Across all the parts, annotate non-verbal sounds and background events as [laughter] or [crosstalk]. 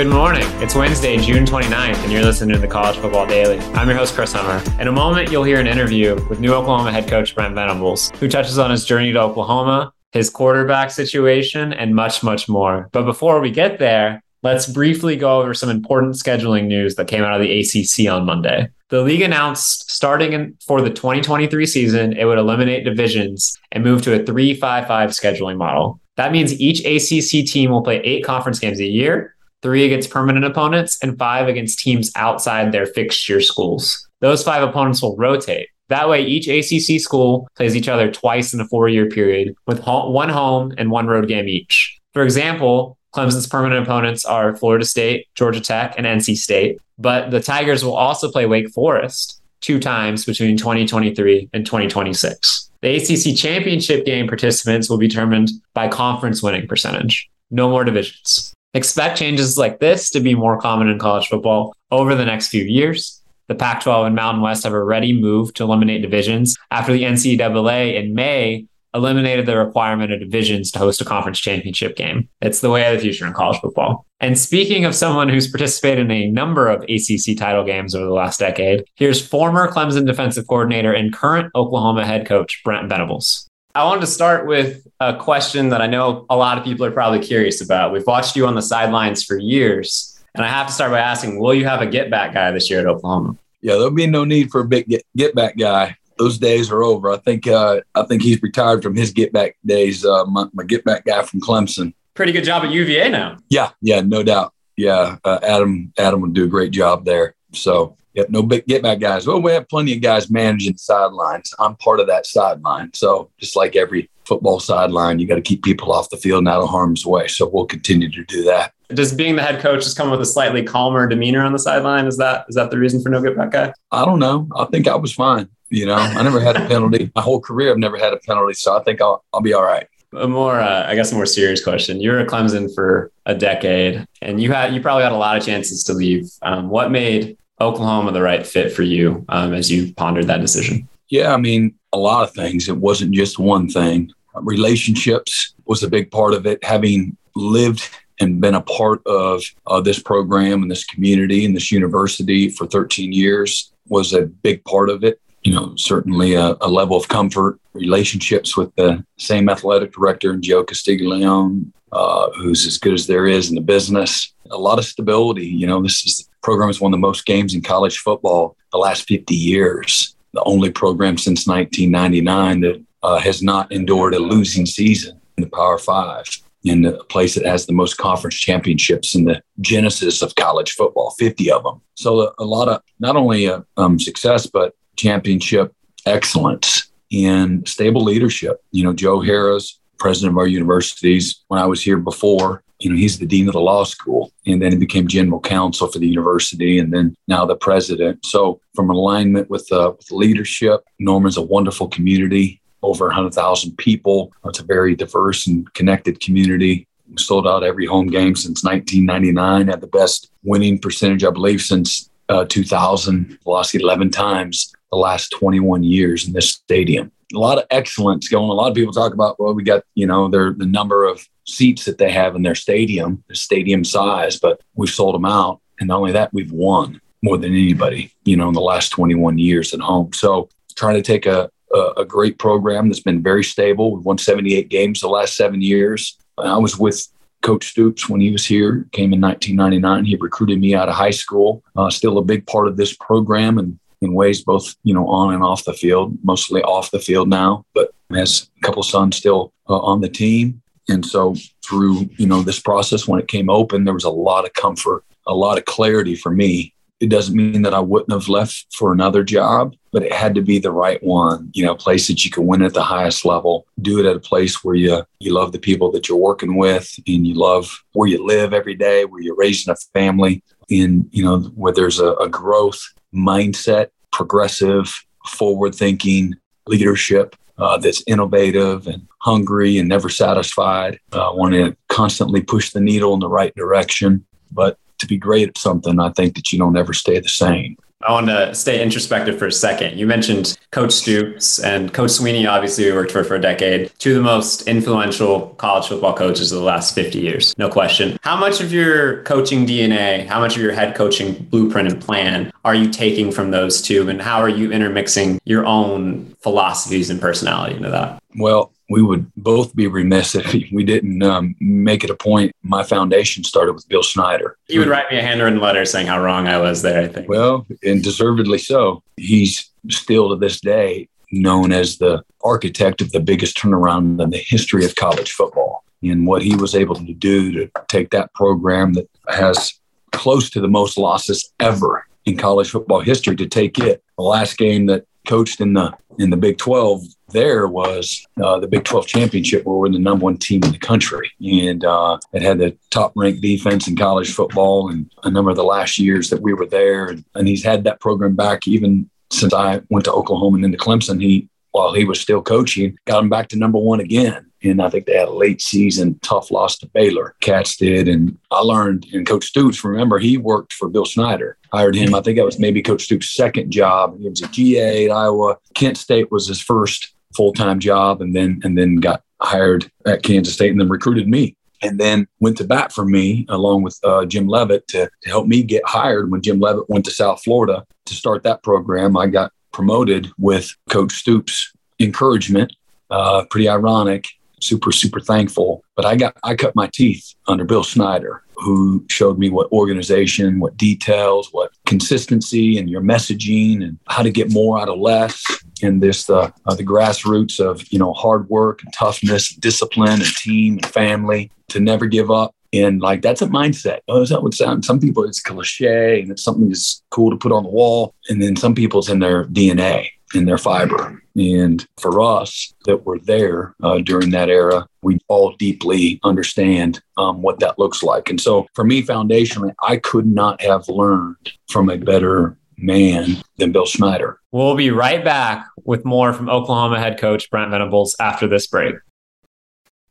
Good morning. It's Wednesday, June 29th, and you're listening to the College Football Daily. I'm your host, Chris Hummer. In a moment, you'll hear an interview with new Oklahoma head coach Brent Venables, who touches on his journey to Oklahoma, his quarterback situation, and much, much more. But before we get there, let's briefly go over some important scheduling news that came out of the ACC on Monday. The league announced starting in, for the 2023 season, it would eliminate divisions and move to a 3 5 5 scheduling model. That means each ACC team will play eight conference games a year three against permanent opponents, and five against teams outside their fixture schools. Those five opponents will rotate. That way, each ACC school plays each other twice in a four year period with one home and one road game each. For example, Clemson's permanent opponents are Florida State, Georgia Tech, and NC State. But the Tigers will also play Wake Forest two times between 2023 and 2026. The ACC championship game participants will be determined by conference winning percentage. No more divisions. Expect changes like this to be more common in college football over the next few years. The Pac 12 and Mountain West have already moved to eliminate divisions after the NCAA in May eliminated the requirement of divisions to host a conference championship game. It's the way of the future in college football. And speaking of someone who's participated in a number of ACC title games over the last decade, here's former Clemson defensive coordinator and current Oklahoma head coach Brent Venables. I wanted to start with a question that I know a lot of people are probably curious about. We've watched you on the sidelines for years, and I have to start by asking Will you have a get back guy this year at Oklahoma? Yeah, there'll be no need for a big get, get back guy. Those days are over. I think uh, I think he's retired from his get back days. Uh, my, my get back guy from Clemson. Pretty good job at UVA now. Yeah, yeah, no doubt. Yeah, uh, Adam Adam would do a great job there. So Yep, no big get back guys. Well, we have plenty of guys managing sidelines. I'm part of that sideline. So just like every football sideline, you got to keep people off the field and out of harm's way. So we'll continue to do that. Does being the head coach just come with a slightly calmer demeanor on the sideline? Is that is that the reason for no get back guy? I don't know. I think I was fine. You know, I never had a penalty. My whole career, I've never had a penalty, so I think I'll I'll be all right. A more, uh, I guess, a more serious question. You were at Clemson for a decade, and you had you probably had a lot of chances to leave. Um, what made Oklahoma the right fit for you um, as you pondered that decision? Yeah, I mean, a lot of things. It wasn't just one thing. Relationships was a big part of it. Having lived and been a part of uh, this program and this community and this university for 13 years was a big part of it. You know, certainly a, a level of comfort, relationships with the same athletic director, and Joe Castiglione, uh, who's as good as there is in the business. A lot of stability. You know, this is program has won the most games in college football the last 50 years. The only program since 1999 that uh, has not endured a losing season in the Power Five, in a place that has the most conference championships in the genesis of college football, 50 of them. So a, a lot of not only uh, um, success, but championship excellence and stable leadership. You know, Joe Harroz, president of our universities, when I was here before, you know, he's the dean of the law school, and then he became general counsel for the university, and then now the president. So, from alignment with, uh, with leadership, Norman's a wonderful community, over 100,000 people. It's a very diverse and connected community. We sold out every home game since 1999, had the best winning percentage, I believe, since uh, 2000, lost 11 times the last 21 years in this stadium. A lot of excellence going. A lot of people talk about, well, we got, you know, their, the number of seats that they have in their stadium, the stadium size, but we've sold them out. And not only that, we've won more than anybody, you know, in the last 21 years at home. So trying to take a, a, a great program that's been very stable. We've won 78 games the last seven years. I was with Coach Stoops when he was here, came in 1999. He recruited me out of high school. Uh, still a big part of this program and in ways both, you know, on and off the field, mostly off the field now, but has a couple sons still uh, on the team. And so through, you know, this process, when it came open, there was a lot of comfort, a lot of clarity for me. It doesn't mean that I wouldn't have left for another job, but it had to be the right one, you know, a place that you can win at the highest level, do it at a place where you, you love the people that you're working with and you love where you live every day, where you're raising a family and, you know, where there's a, a growth mindset, progressive, forward thinking leadership uh, that's innovative and hungry and never satisfied. Uh, want to constantly push the needle in the right direction. But to be great at something, I think that you don't ever stay the same. I want to stay introspective for a second. You mentioned Coach Stoops and Coach Sweeney, obviously, we worked for for a decade. Two of the most influential college football coaches of the last 50 years, no question. How much of your coaching DNA, how much of your head coaching blueprint and plan are you taking from those two? And how are you intermixing your own philosophies and personality into that? Well, we would both be remiss if [laughs] we didn't um, make it a point. My foundation started with Bill Snyder. He would write me a handwritten letter saying how wrong I was there, I think. Well, and deservedly so. He's still to this day known as the architect of the biggest turnaround in the history of college football. And what he was able to do to take that program that has close to the most losses ever in college football history to take it. The last game that coached in the in the Big 12 there was uh, the Big 12 championship where we're the number one team in the country. And uh, it had the top ranked defense in college football and a number of the last years that we were there. And, and he's had that program back even since I went to Oklahoma and into Clemson. He, while he was still coaching, got him back to number one again. And I think they had a late season tough loss to Baylor. Cats did. And I learned, and Coach Stoops, remember, he worked for Bill Snyder. Hired him. I think that was maybe Coach Stoops' second job. He was a GA at Iowa. Kent State was his first full time job, and then and then got hired at Kansas State, and then recruited me. And then went to bat for me along with uh, Jim Leavitt to, to help me get hired when Jim Leavitt went to South Florida to start that program. I got promoted with Coach Stoops' encouragement. Uh, pretty ironic super super thankful but i got i cut my teeth under bill snyder who showed me what organization what details what consistency and your messaging and how to get more out of less and this uh, uh, the grassroots of you know hard work and toughness discipline and team and family to never give up and like that's a mindset. Oh, that would sound some people it's cliche and it's something that's cool to put on the wall. And then some people it's in their DNA, in their fiber. And for us that were there uh, during that era, we all deeply understand um, what that looks like. And so for me, foundationally, I could not have learned from a better man than Bill Snyder. We'll be right back with more from Oklahoma head coach Brent Venables after this break.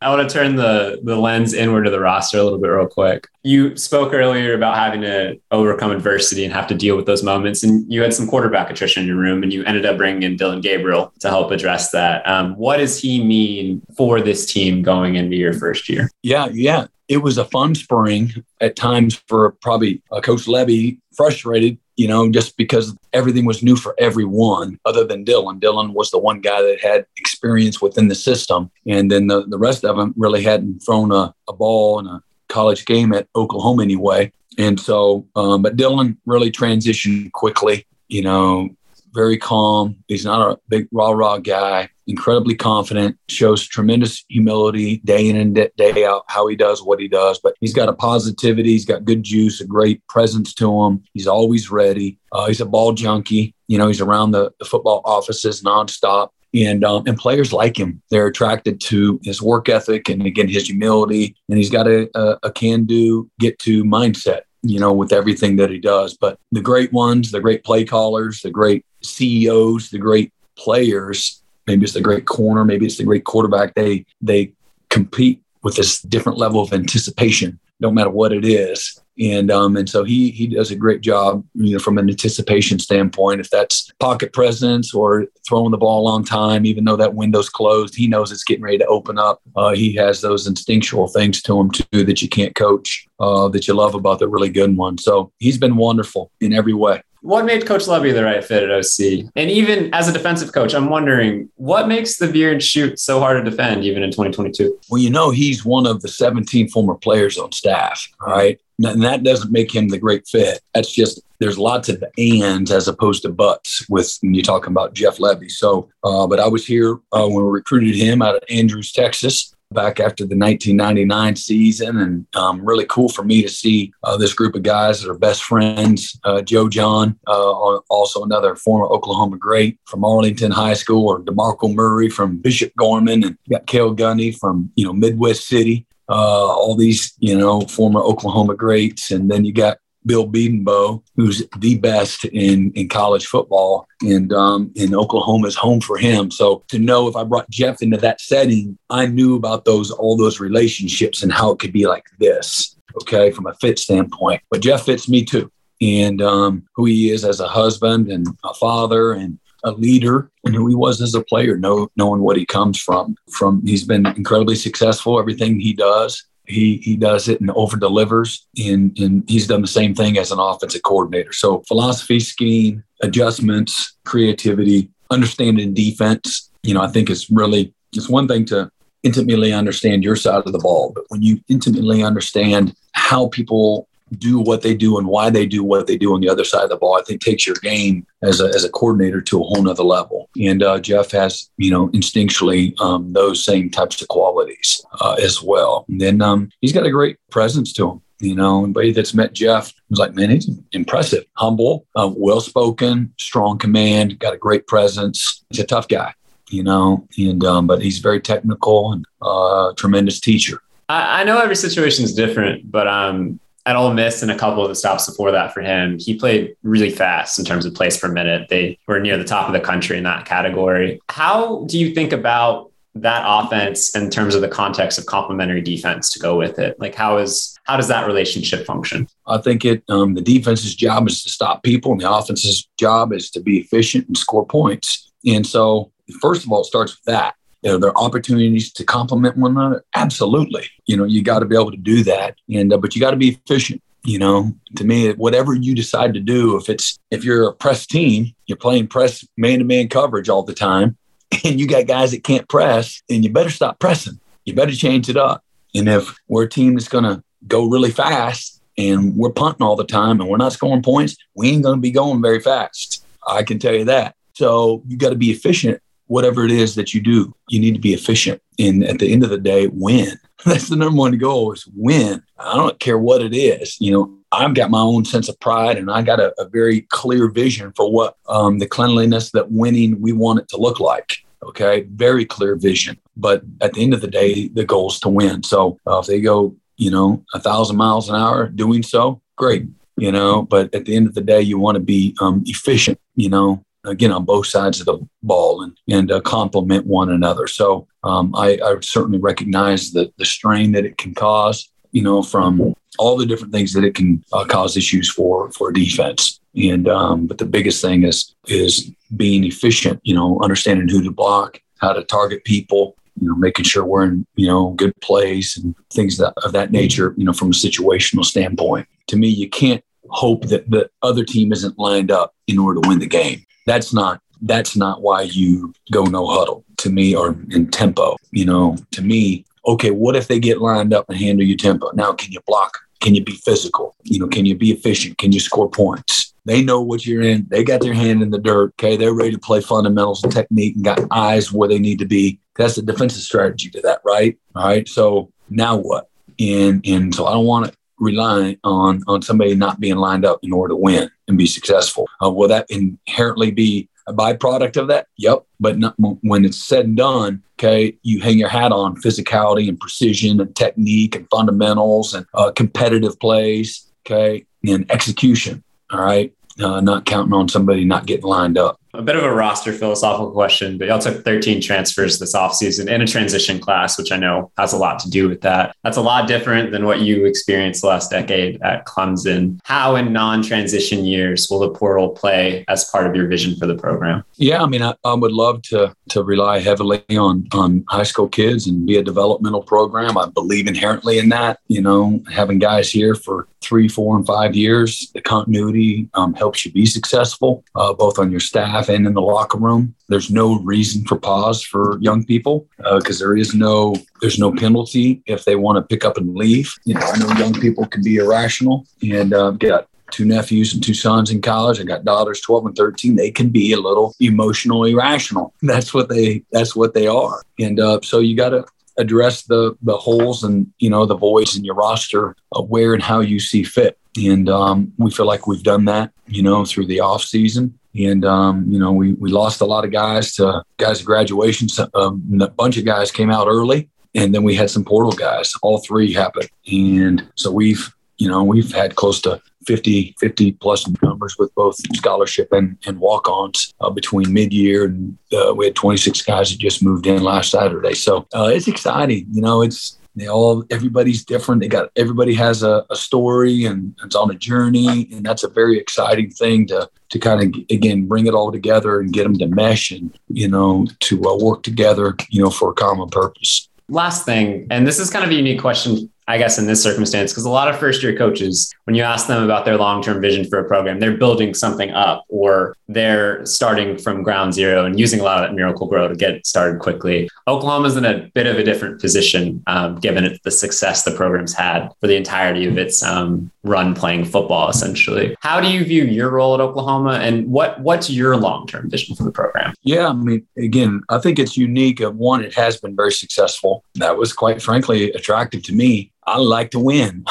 I want to turn the the lens inward to the roster a little bit real quick. You spoke earlier about having to overcome adversity and have to deal with those moments, and you had some quarterback attrition in your room, and you ended up bringing in Dillon Gabriel to help address that. Um, what does he mean for this team going into your first year? Yeah, yeah, it was a fun spring at times for probably Coach Lebby, frustrated you know, just because everything was new for everyone other than Dillon. Dillon was the one guy that had experience within the system. And then the, the rest of them really hadn't thrown a, a ball in a college game at Oklahoma anyway. And so, um, but Dillon really transitioned quickly, you know, very calm. He's not a big rah rah guy incredibly confident, shows tremendous humility day in and day out, how he does what he does. But he's got a positivity, he's got good juice, a great presence to him. He's always ready. Uh, he's a ball junkie. You know, he's around the, the football offices nonstop. And um, and players like him, they're attracted to his work ethic and again his humility, and he's got a, a, a can do, get to mindset you know, with everything that he does. But the great ones, the great play callers, the great CEOs, the great players, maybe it's the great corner, maybe it's the great quarterback. They they compete with this different level of anticipation, no matter what it is. And um, and so he he does a great job, you know, from an anticipation standpoint. If that's pocket presence or throwing the ball long time, even though that window's closed, he knows it's getting ready to open up. Uh, he has those instinctual things to him too that you can't coach, uh, that you love about the really good one. So he's been wonderful in every way. What made Coach Lebby the right fit at OC? And even as a defensive coach, I'm wondering what makes the and shoot so hard to defend even in 2022? Well, you know, he's one of the 17 former players on staff, right? And that doesn't make him the great fit. That's just there's lots of ands as opposed to buts with when you're talking about Jeff Lebby. So, uh, but I was here uh, when we recruited him out of Andrews, Texas back after the 1999 season, and um, really cool for me to see uh, this group of guys that are best friends. Uh, Joe Jon, uh, also another former Oklahoma great from Arlington High School, or DeMarco Murray from Bishop Gorman, and got Cale Gundy from you know Midwest City. Uh, all these you know former Oklahoma greats, and then you got Bill Bedenbaugh, who's the best in, in college football, and um, in Oklahoma's home for him. So to know if I brought Jeff into that setting, I knew about those all those relationships and how it could be like this. Okay, from a fit standpoint, but Jeff fits me too. and um, who he is as a husband and a father and a leader and who he was as a player, know, knowing what he comes from. From he's been incredibly successful. Everything he does, he he does it and over delivers. And and he's done the same thing as an offensive coordinator. So philosophy, scheme, adjustments, creativity, understanding defense. You know, I think it's really it's one thing to intimately understand your side of the ball, but when you intimately understand how people do what they do and why they do what they do on the other side of the ball, I think takes your game as a, as a coordinator to a whole nother level. And uh, Jeff has, you know, instinctually um, those same types of qualities uh, as well. And then um, he's got a great presence to him. You know, anybody that's met Jeff was like, man, he's impressive, humble, uh, well spoken, strong command, got a great presence. He's a tough guy, you know, and um, but he's very technical and uh, tremendous teacher. I, I know every situation is different, but um, at Ole Miss and a couple of the stops before that for him, he played really fast in terms of plays per minute. They were near the top of the country in that category. How do you think about that offense in terms of the context of complementary defense to go with it? Like how is how does that relationship function? I think it um, the defense's job is to stop people, and the offense's job is to be efficient and score points. And so, first of all, it starts with that. There are opportunities to complement one another. Absolutely. You know, you got to be able to do that. And, uh, but you got to be efficient. You know, to me, whatever you decide to do, if it's, if you're a press team, you're playing press man to man coverage all the time, [laughs] and you got guys that can't press, then you better stop pressing. You better change it up. And if we're a team that's going to go really fast and we're punting all the time and we're not scoring points, we ain't going to be going very fast. I can tell you that. So you got to be efficient whatever it is that you do, you need to be efficient. And at the end of the day, win. [laughs] That's the number one goal is win. I don't care what it is. You know, I've got my own sense of pride and I got a, a very clear vision for what um, the cleanliness that winning we want it to look like. Okay. Very clear vision. But at the end of the day, the goal is to win. So uh, if they go, you know, a thousand miles an hour doing so, great. You know, but at the end of the day, you want to be um, efficient, you know, again on both sides of the ball and and uh, complement one another. So um, I, I certainly recognize the the strain that it can cause. You know, from all the different things that it can uh, cause issues for for defense. And um, but the biggest thing is is being efficient. You know, understanding who to block, how to target people. You know, making sure we're in you know good place and things that, of that nature. You know, from a situational standpoint. To me, you can't hope that the other team isn't lined up in order to win the game. That's not that's not why you go no huddle to me or in tempo. You know, to me, okay, what if they get lined up and handle your tempo? Now, can you block? Can you be physical? You know, can you be efficient? Can you score points? They know what you're in. They got their hand in the dirt. Okay. They're ready to play fundamentals and technique and got eyes where they need to be. That's the defensive strategy to that, right? All right. So now what? And and so I don't want to rely on on somebody not being lined up in order to win and be successful. Uh, will that inherently be a byproduct of that? Yep. But not, when it's said and done, okay, you hang your hat on physicality and precision and technique and fundamentals and uh, competitive plays, okay, and execution. All right. Uh, not counting on somebody not getting lined up a bit of a roster philosophical question, but y'all took 13 transfers this offseason in a transition class, which I know has a lot to do with that. That's a lot different than what you experienced last decade at Clemson. How in non transition years will the portal play as part of your vision for the program? Yeah, I mean, I, I, would love to to rely heavily on on high school kids and be a developmental program. I believe inherently in that. You know, having guys here for three, four, and five years, the continuity um, helps you be successful, uh, both on your staff and in the locker room. There's no reason for pause for young people because uh, there is no there's no penalty if they want to pick up and leave. You know, I know young people can be irrational, and uh, got two nephews and two sons in college. I got daughters, 12 and 13. They can be a little emotionally irrational. [laughs] That's what they that's what they are. And uh, so you got to address the the holes and you know the voids in your roster of where and how you see fit. And um, we feel like we've done that, you know, through the off season. And um, you know, we we lost a lot of guys to guys graduation. Um, a bunch of guys came out early, and then we had some portal guys. All three happened, and so we've you know we've had close to 50, 50 plus numbers with both scholarship and, and walk ons uh, between mid year. And uh, we had 26 guys that just moved in last Saturday. So uh, it's exciting. You know, it's, they all everybody's different they got everybody has a, a story and it's on a journey and that's a very exciting thing to to kind of again bring it all together and get them to mesh and you know to uh, work together you know for a common purpose last thing and this is kind of a unique question I guess in this circumstance, because a lot of first year coaches, when you ask them about their long term vision for a program, they're building something up or they're starting from ground zero and using a lot of that Miracle-Gro to get started quickly. Oklahoma's in a bit of a different position, um, given the success the program's had for the entirety of its um, run playing football, essentially. How do you view your role at Oklahoma and what what's your long term vision for the program? Yeah, I mean, again, I think it's unique. of One, it has been very successful. That was quite frankly attractive to me I like to win. [laughs]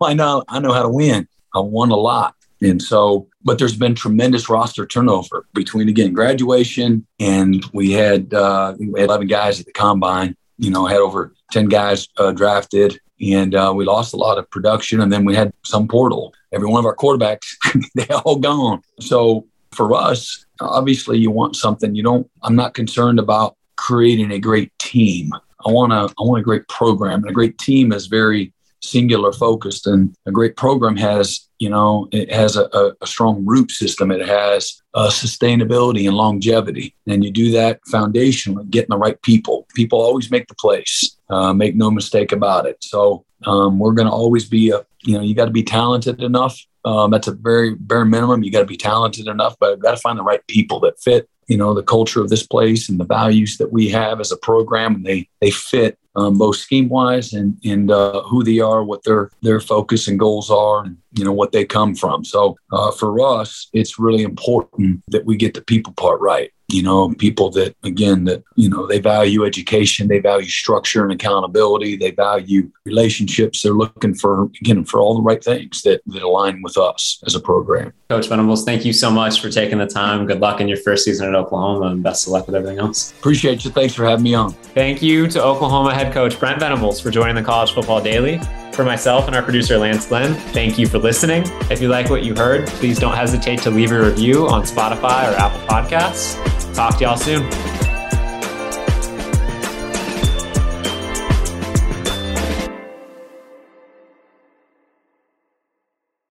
I know I know how to win. I won a lot. And so, but there's been tremendous roster turnover between again graduation and we had uh, we had 11 guys at the combine. You know, had over 10 guys uh, drafted, and uh, we lost a lot of production. And then we had some portal. Every one of our quarterbacks, [laughs] they all gone. So for us, obviously, you want something. You don't. I'm not concerned about creating a great team. I want a I want a great program and a great team is very singular focused and a great program has you know it has a, a, strong root system. It has sustainability and longevity. And you do that foundationally getting the right people. People always make the place. Uh, make no mistake about it. So um, we're going to always be a you know you got to be talented enough. Um, that's a very bare minimum. You got to be talented enough but I've got to find the right people that fit you know the culture of this place and the values that we have as a program and they they fit um, both scheme wise and and uh, who they are what their their focus and goals are and you know what they come from. So uh, for us it's really important that we get the people part right. You know people that again that you know they value education they value structure and accountability they value relationships. They're looking for again for all the right things that that align with us as a program coach venables thank you so much for taking the time good luck in your first season at oklahoma and best of luck with everything else appreciate you thanks for having me on thank you to oklahoma head coach brent venables for joining the college football daily for myself and our producer, Lance Glenn, thank you for listening. If you like what you heard, please don't hesitate to leave a review on Spotify or Apple Podcasts. Talk to y'all soon.